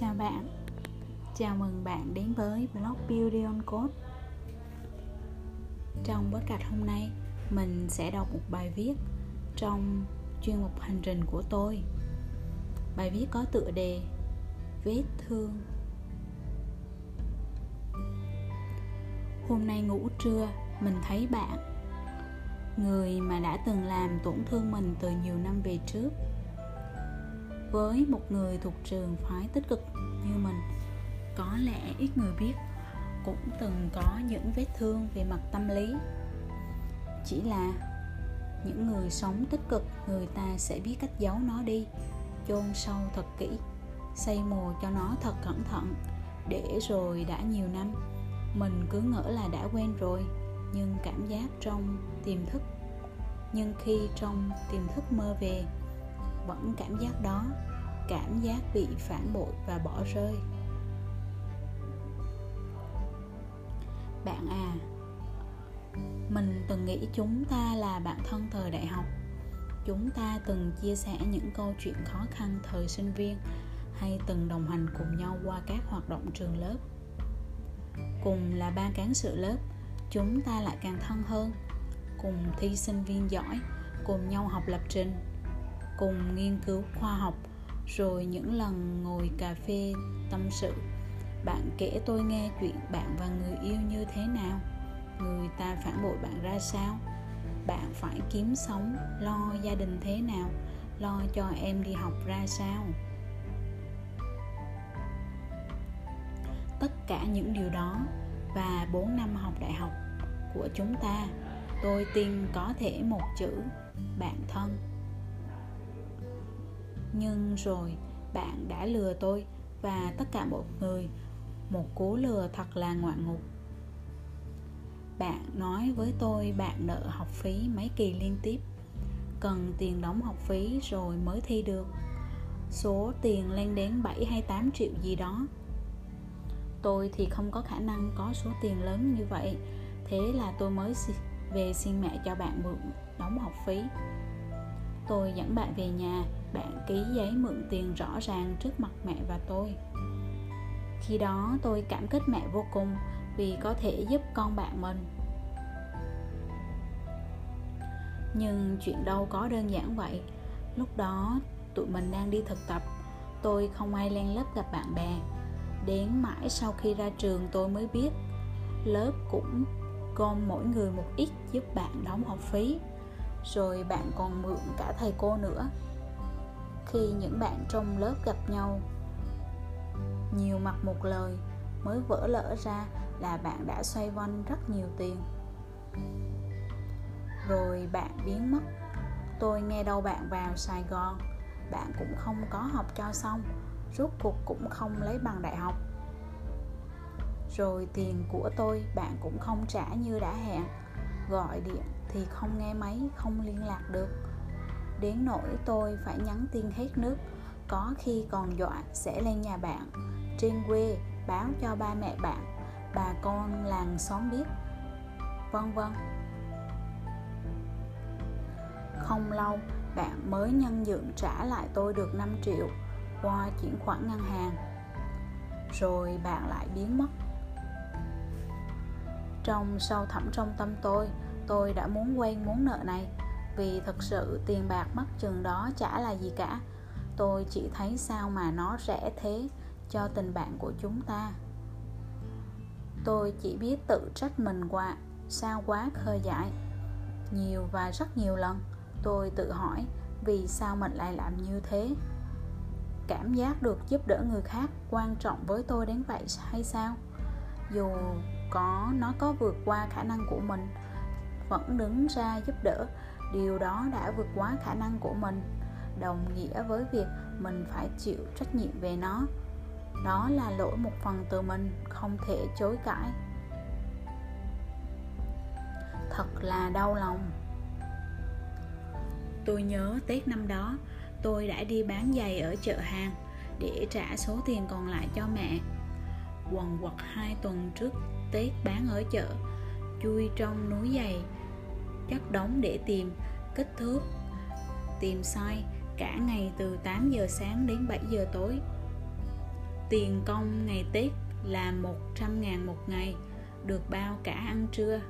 Chào bạn. Chào mừng bạn đến với blog Beauty on Code. Trong podcast hôm nay, Mình sẽ đọc một bài viết Trong chuyên mục hành trình của tôi. Bài viết có tựa đề Vết thương. Hôm nay ngủ trưa, Mình thấy bạn, Người mà đã từng làm tổn thương mình từ nhiều năm về trước với một người thuộc trường phái tích cực như mình. Có lẽ ít người biết, cũng từng có những vết thương về mặt tâm lý. Chỉ là những người sống tích cực, người ta sẽ biết cách giấu nó đi, chôn sâu thật kỹ, xây mồ cho nó thật cẩn thận. Để rồi đã nhiều năm, mình cứ ngỡ là đã quen rồi, nhưng cảm giác trong tiềm thức, nhưng khi trong tiềm thức mơ về vẫn cảm giác đó, cảm giác bị phản bội và bỏ rơi. Bạn à mình từng nghĩ chúng ta là bạn thân thời đại học. Chúng ta từng chia sẻ những câu chuyện khó khăn thời sinh viên hay từng đồng hành cùng nhau qua các hoạt động trường lớp. Cùng là ban cán sự lớp, chúng ta lại càng thân hơn. Cùng thi sinh viên giỏi, cùng nhau học lập trình cùng nghiên cứu khoa học, rồi những lần ngồi cà phê tâm sự. Bạn kể tôi nghe chuyện bạn và người yêu như thế nào. Người ta phản bội bạn ra sao? Bạn phải kiếm sống, lo gia đình thế nào? Lo cho em đi học ra sao? Tất cả những điều đó và 4 năm học đại học của chúng ta, tôi tin có thể một chữ, bạn thân nhưng rồi, bạn đã lừa tôi và tất cả mọi người, một cú lừa thật là ngoạn ngục. Bạn nói với tôi bạn nợ học phí mấy kỳ liên tiếp, cần tiền đóng học phí rồi mới thi được. Số tiền lên đến 7 hay 8 triệu gì đó. Tôi thì không có khả năng có số tiền lớn như vậy, thế là tôi mới về xin mẹ cho bạn mượn đóng học phí. Tôi dẫn bạn về nhà bạn ký giấy mượn tiền rõ ràng trước mặt mẹ và tôi. Khi đó tôi cảm kích mẹ vô cùng vì có thể giúp con bạn mình. Nhưng chuyện đâu có đơn giản vậy. Lúc đó, tụi mình đang đi thực tập. Tôi không ai lên lớp gặp bạn bè. Đến mãi sau khi ra trường tôi mới biết, lớp cũng gom mỗi người một ít giúp bạn đóng học phí. Rồi bạn còn mượn cả thầy cô nữa khi những bạn trong lớp gặp nhau. Nhiều mặt một lời mới vỡ lỡ ra là bạn đã xoay quanh rất nhiều tiền. Rồi bạn biến mất. Tôi nghe đâu bạn vào sài gòn, bạn cũng không có học cho xong rút cuộc cũng không lấy bằng đại học. Rồi tiền của tôi bạn cũng không trả như đã hẹn, gọi điện thì không nghe máy, không liên lạc được đến nỗi tôi phải nhắn tin hết nước. Có khi còn dọa sẽ lên nhà bạn. Trên quê, báo cho ba mẹ bạn, bà con làng xóm biết. Vân vân. Không lâu, bạn mới nhân dựng trả lại tôi được 5 triệu qua chuyển khoản ngân hàng. Rồi bạn lại biến mất. Trong sâu thẳm trong tâm tôi tôi đã muốn quen muốn nợ này vì thật sự tiền bạc mất chừng đó chả là gì cả. Tôi chỉ thấy sao mà nó rẻ thế cho tình bạn của chúng ta. Tôi chỉ biết tự trách mình qua, sao quá khơi dại. Nhiều và rất nhiều lần, tôi tự hỏi vì sao mình lại làm như thế. Cảm giác được giúp đỡ người khác quan trọng với tôi đến vậy hay sao? Dù có, nó có vượt qua khả năng của mình, vẫn đứng ra giúp đỡ điều đó đã vượt quá khả năng của mình. Đồng nghĩa với việc mình phải chịu trách nhiệm về nó. Đó là lỗi một phần từ mình, không thể chối cãi. Thật là đau lòng. Tôi nhớ tết năm đó, tôi đã đi bán giày ở chợ hàng để trả số tiền còn lại cho mẹ. Quần quật hai tuần trước tết bán ở chợ, chui trong núi giày chất đóng để tìm, kích thước, tìm size cả ngày từ 8 giờ sáng đến 7 giờ tối. Tiền công ngày Tết là 100 ngàn một ngày, Được bao cả ăn trưa.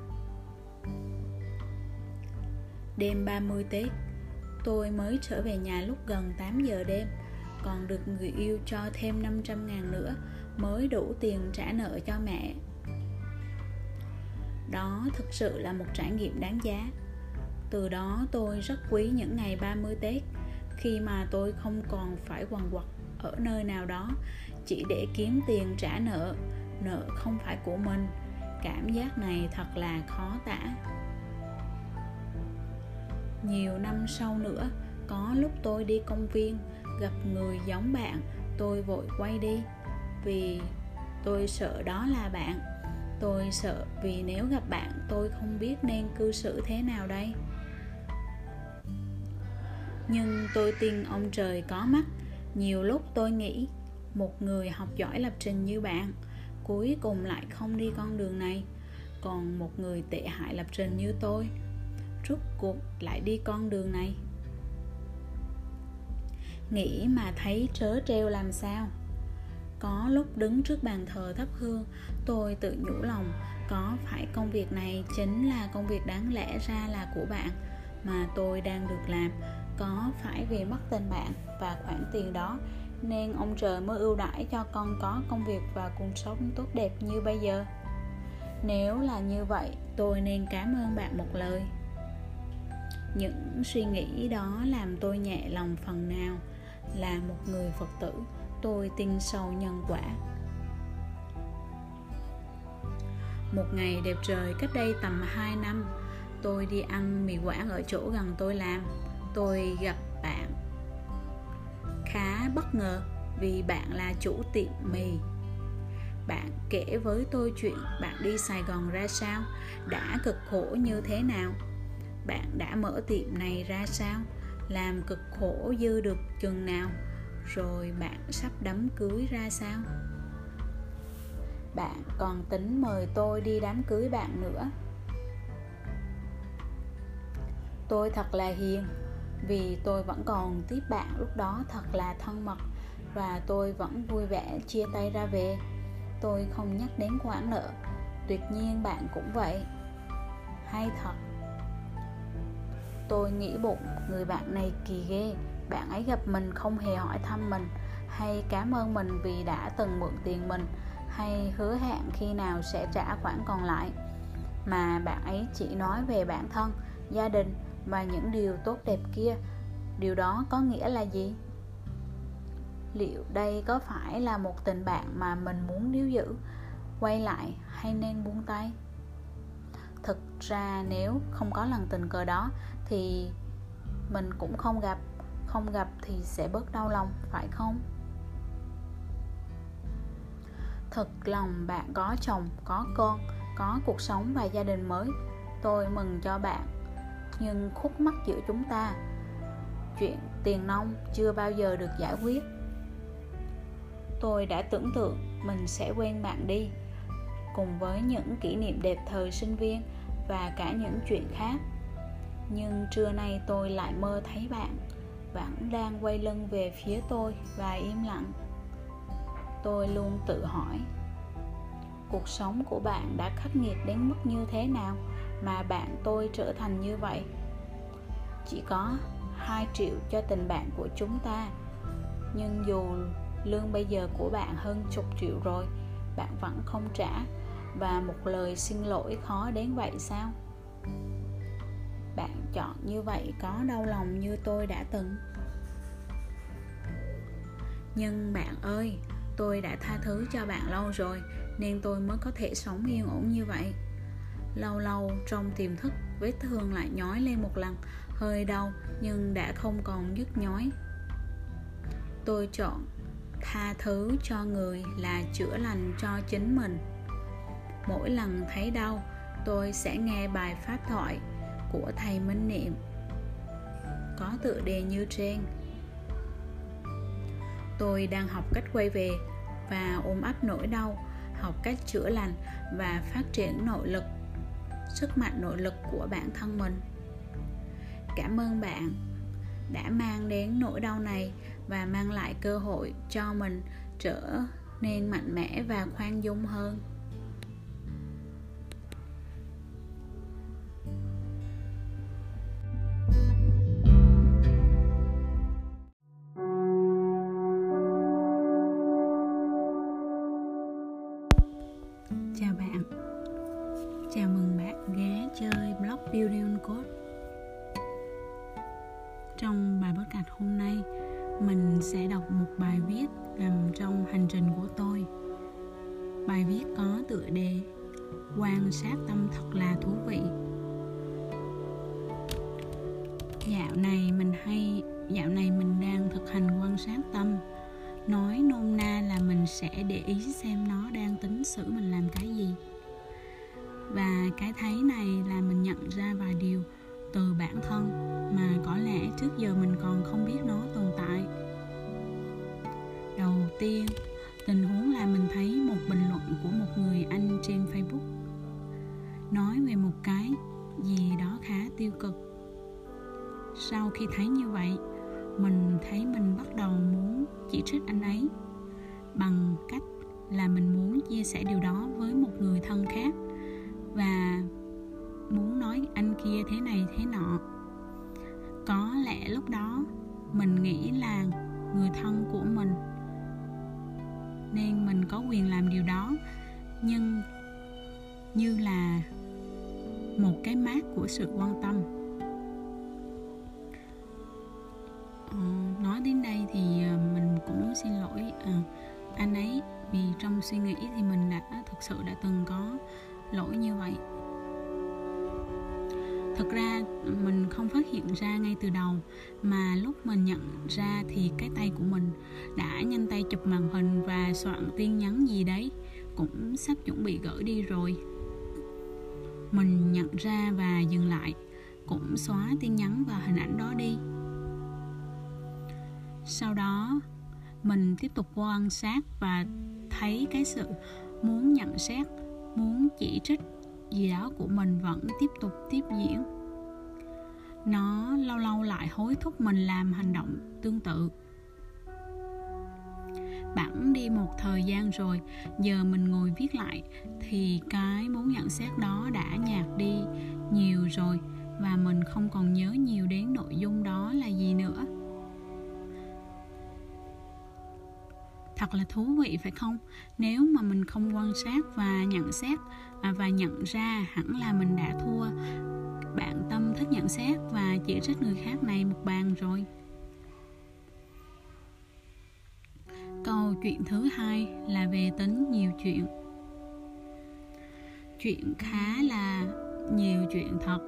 Đêm 30 Tết, Tôi mới trở về nhà lúc gần 8 giờ đêm, Còn được người yêu cho thêm 500 ngàn nữa Mới đủ tiền trả nợ cho mẹ. Đó thực sự là một trải nghiệm đáng giá. Từ đó tôi rất quý những ngày 30 Tết, Khi mà tôi không còn phải quằn quật ở nơi nào đó, Chỉ để kiếm tiền trả nợ Nợ không phải của mình. Cảm giác này thật là khó tả. Nhiều năm sau nữa, có lúc tôi đi công viên, gặp người giống bạn, tôi vội quay đi vì tôi sợ đó là bạn tôi sợ vì nếu gặp bạn, tôi không biết nên cư xử thế nào đây. Nhưng tôi tin ông trời có mắt. Nhiều lúc tôi nghĩ, một người học giỏi lập trình như bạn, cuối cùng lại không đi con đường này. Còn một người tệ hại lập trình như tôi, rút cuộc lại đi con đường này. Nghĩ mà thấy trớ treo làm sao? Có lúc đứng trước bàn thờ thắp hương, tôi tự nhủ lòng, có phải công việc này chính là công việc đáng lẽ ra là của bạn mà tôi đang được làm? Có phải vì mất tên bạn và khoản tiền đó nên ông trời mới ưu đãi cho con có công việc và cuộc sống tốt đẹp như bây giờ? Nếu là như vậy, tôi nên cảm ơn bạn một lời. Những suy nghĩ đó làm tôi nhẹ lòng phần nào, là một người phật tử tôi tin sâu nhân quả. Một ngày đẹp trời cách đây tầm 2 năm, tôi đi ăn mì quảng ở chỗ gần tôi làm. Tôi gặp bạn. Khá bất ngờ vì bạn là chủ tiệm mì. Bạn kể với tôi chuyện bạn đi sài gòn ra sao, đã cực khổ như thế nào? Bạn đã mở tiệm này ra sao, làm cực khổ dư được chừng nào? Rồi bạn sắp đám cưới ra sao? Bạn còn tính mời tôi đi đám cưới bạn nữa. Tôi thật là hiền, vì tôi vẫn còn tiếp bạn lúc đó thật là thân mật, và tôi vẫn vui vẻ chia tay ra về. Tôi không nhắc đến khoản nợ, tuyệt nhiên bạn cũng vậy. Hay thật. Tôi nghĩ bụng người bạn này kỳ ghê bạn ấy gặp mình không hề hỏi thăm mình Hay cảm ơn mình vì đã từng mượn tiền mình Hay hứa hẹn khi nào sẽ trả khoản còn lại Mà bạn ấy chỉ nói về bản thân, gia đình và những điều tốt đẹp kia Điều đó có nghĩa là gì? Liệu đây có phải là một tình bạn mà mình muốn níu giữ Quay lại hay nên buông tay? Thực ra nếu không có lần tình cờ đó thì mình cũng không gặp không gặp thì sẽ bớt đau lòng, phải không? Thật lòng bạn có chồng, có con, có cuộc sống và gia đình mới. Tôi mừng cho bạn, nhưng khúc mắc giữa chúng ta, chuyện tiền nông chưa bao giờ được giải quyết. Tôi đã tưởng tượng mình sẽ quen bạn đi, cùng với những kỷ niệm đẹp thời sinh viên và cả những chuyện khác. Nhưng trưa nay tôi lại mơ thấy bạn vẫn đang quay lưng về phía tôi và im lặng. Tôi luôn tự hỏi, cuộc sống của bạn đã khắc nghiệt đến mức như thế nào mà bạn tôi trở thành như vậy? Chỉ có 2 triệu cho tình bạn của chúng ta, nhưng dù lương bây giờ của bạn hơn chục triệu rồi, bạn vẫn không trả và một lời xin lỗi khó đến vậy sao? Bạn chọn như vậy có đau lòng như tôi đã từng. Nhưng bạn ơi, tôi đã tha thứ cho bạn lâu rồi, nên tôi mới có thể sống yên ổn như vậy. Lâu lâu, trong tiềm thức, vết thương lại nhói lên một lần, hơi đau nhưng đã không còn nhức nhói. Tôi chọn tha thứ cho người là chữa lành cho chính mình. Mỗi lần thấy đau, tôi sẽ nghe bài pháp thoại của thầy Minh Niệm. Có tựa đề như trên. Tôi đang học cách quay về và ôm ấp nỗi đau, học cách chữa lành và phát triển nội lực, sức mạnh nội lực của bản thân mình. Cảm ơn bạn đã mang đến nỗi đau này và mang lại cơ hội cho mình trở nên mạnh mẽ và khoan dung hơn. Quan sát tâm thật là thú vị. Dạo này mình hay, Dạo này mình đang thực hành quan sát tâm. Nói nôm na là mình sẽ để ý xem nó đang tính xử mình làm cái gì. Và cái thấy này là mình nhận ra vài điều từ bản thân mà có lẽ trước giờ mình còn không biết nó tồn tại. Đầu tiên, tình huống là mình thấy một bình luận của một người anh trên facebook một cái gì đó khá tiêu cực. Sau khi thấy như vậy, mình thấy mình bắt đầu muốn chỉ trích anh ấy bằng cách là mình muốn chia sẻ điều đó với một người thân khác và muốn nói anh kia thế này thế nọ. Có lẽ lúc đó mình nghĩ là người thân của mình, nên mình có quyền làm điều đó. Nhưng như là một cái mát của sự quan tâm. À, nói đến đây thì ờ, mình cũng xin lỗi à, anh ấy vì trong suy nghĩ thì mình đã thực sự đã từng có lỗi như vậy. Thực ra ừ, mình không phát hiện ra ngay từ đầu mà lúc mình nhận ra thì cái tay của mình đã nhanh tay chụp màn hình và soạn tin nhắn gì đấy cũng sắp chuẩn bị gửi đi rồi mình nhận ra và dừng lại, cũng xóa tin nhắn và hình ảnh đó đi. Sau đó, mình tiếp tục quan sát và thấy cái sự muốn nhận xét, muốn chỉ trích gì đó của mình vẫn tiếp tục tiếp diễn. Nó lâu lâu lại hối thúc mình làm hành động tương tự bẵng đi một thời gian rồi giờ mình ngồi viết lại thì cái muốn nhận xét đó đã nhạt đi nhiều rồi và mình không còn nhớ nhiều đến nội dung đó là gì nữa. Thật là thú vị phải không? Nếu mà mình không quan sát và nhận xét à, và nhận ra hẳn là mình đã thua bạn tâm thích nhận xét và chỉ trích người khác này một bàn rồi. Câu chuyện thứ hai là về tính nhiều chuyện. Chuyện khá là nhiều chuyện thật.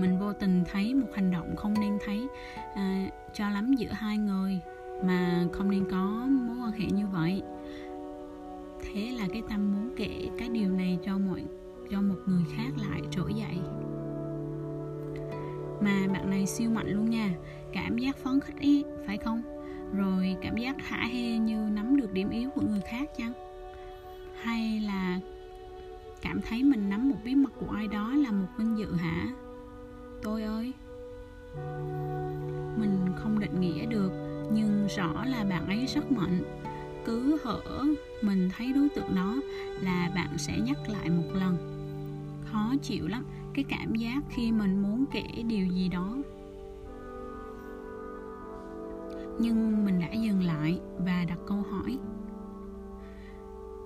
Mình vô tình thấy một hành động không nên thấy à, cho lắm giữa hai người mà không nên có mối quan hệ như vậy. Thế là cái tâm muốn kể cái điều này cho mọi cho một người khác lại trỗi dậy. Mà bạn này siêu mạnh luôn nha. Cảm giác phấn khích ý phải không? Rồi cảm giác hả hê như nắm được điểm yếu của người khác chăng? Hay là cảm thấy mình nắm một bí mật của ai đó là một vinh dự hả? Tôi ơi. Mình không định nghĩa được, nhưng rõ là bạn ấy rất mạnh. Cứ hở mình thấy đối tượng đó là bạn sẽ nhắc lại một lần. Khó chịu lắm, cái cảm giác khi mình muốn kể điều gì đó nhưng mình đã dừng lại và đặt câu hỏi.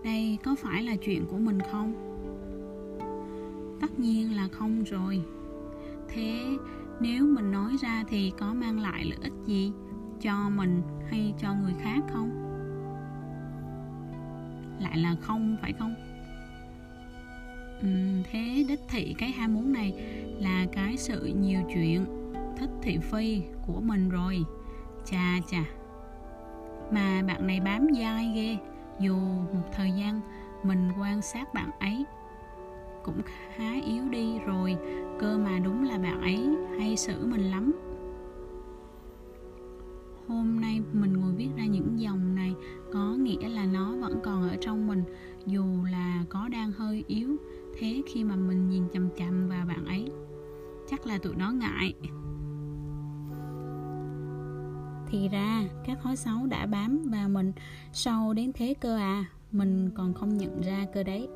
Đây có phải là chuyện của mình không? Tất nhiên là không rồi. Thế nếu mình nói ra thì có mang lại lợi ích gì cho mình hay cho người khác không? Lại là không phải không? Ừ, thế đích thị cái ham muốn này là cái sự nhiều chuyện thích thị phi của mình rồi chà chà. Mà bạn này bám dai ghê. Dù một thời gian mình quan sát bạn ấy cũng khá yếu đi rồi, cơ mà đúng là bạn ấy hay xử mình lắm. Hôm nay mình ngồi viết ra những dòng này có nghĩa là nó vẫn còn ở trong mình, dù là có đang hơi yếu. Thế khi mà mình nhìn chằm chằm vào bạn ấy, chắc là tụi nó ngại thì ra các thói xấu đã bám vào mình sâu đến thế cơ à mình còn không nhận ra cơ đấy.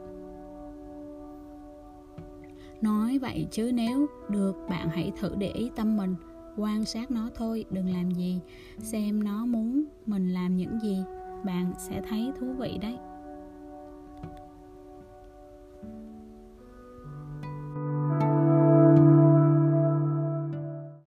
Nói vậy chứ nếu được bạn hãy thử để ý tâm mình, quan sát nó thôi, đừng làm gì, xem nó muốn mình làm những gì, bạn sẽ thấy thú vị đấy.